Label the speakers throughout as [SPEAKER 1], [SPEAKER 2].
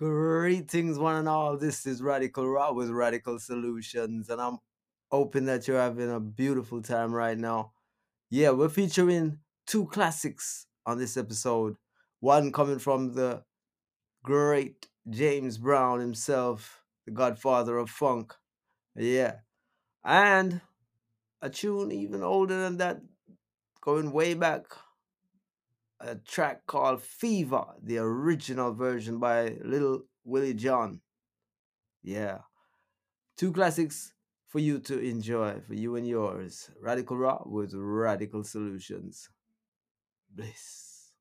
[SPEAKER 1] Greetings, one and all. This is Radical Rob with Radical Solutions, and I'm hoping that you're having a beautiful time right now. Yeah, we're featuring two classics on this episode. One coming from the great James Brown himself, the godfather of funk. Yeah. And a tune even older than that, going way back. A track called Fever, the original version by Little Willie John. Yeah. Two classics for you to enjoy, for you and yours. Radical Rob with Radical Solutions. Bliss.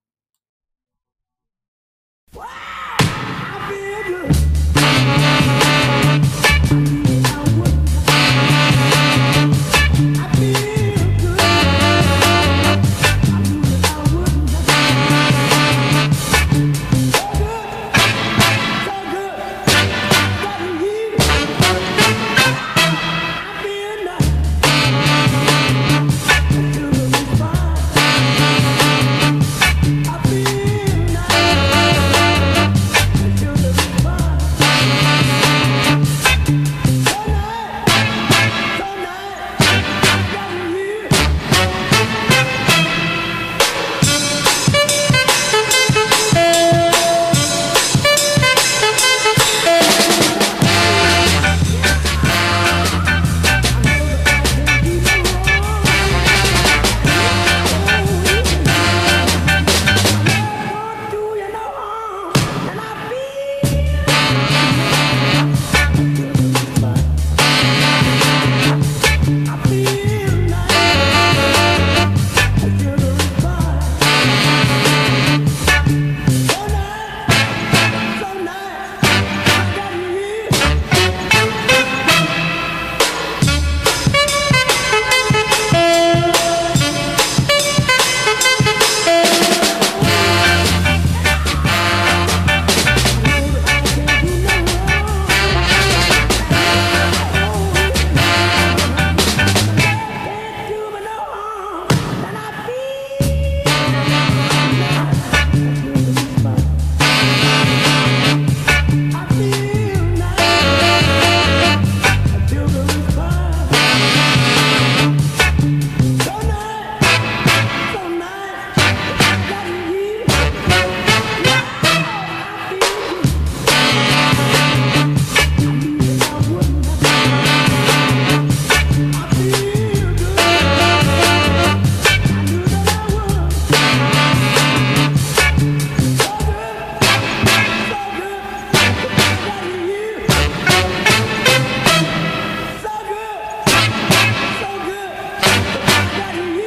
[SPEAKER 2] You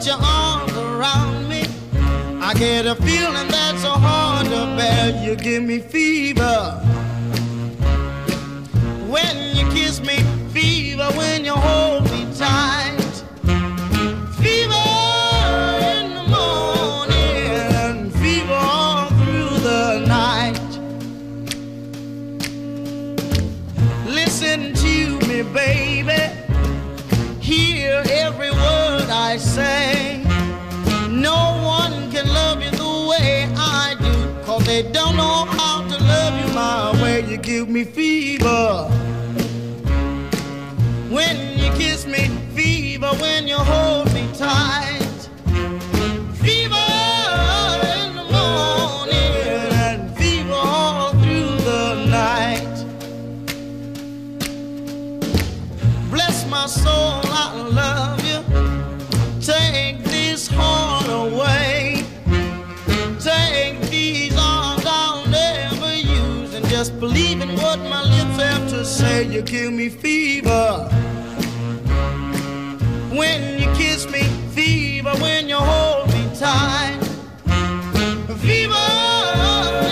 [SPEAKER 2] put your arms around me, I get a feeling that's so hard to bear. You give me fever. They don't know how to love you my way. You give me fever. When you kiss me, fever. When you hold me tight. Fever in the morning and fever all through the night. Bless my soul, I love you. Take believing what my lips have to say. You give me fever when you kiss me, fever when you hold me tight. Fever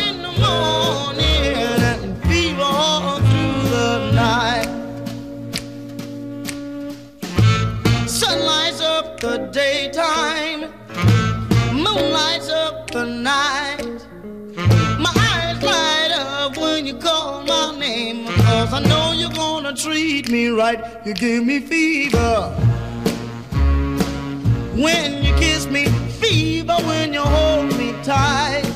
[SPEAKER 2] in the morning and fever all through the night. Sun lights up the daytime, treat me right, you give me fever. When you kiss me, fever when you hold me tight.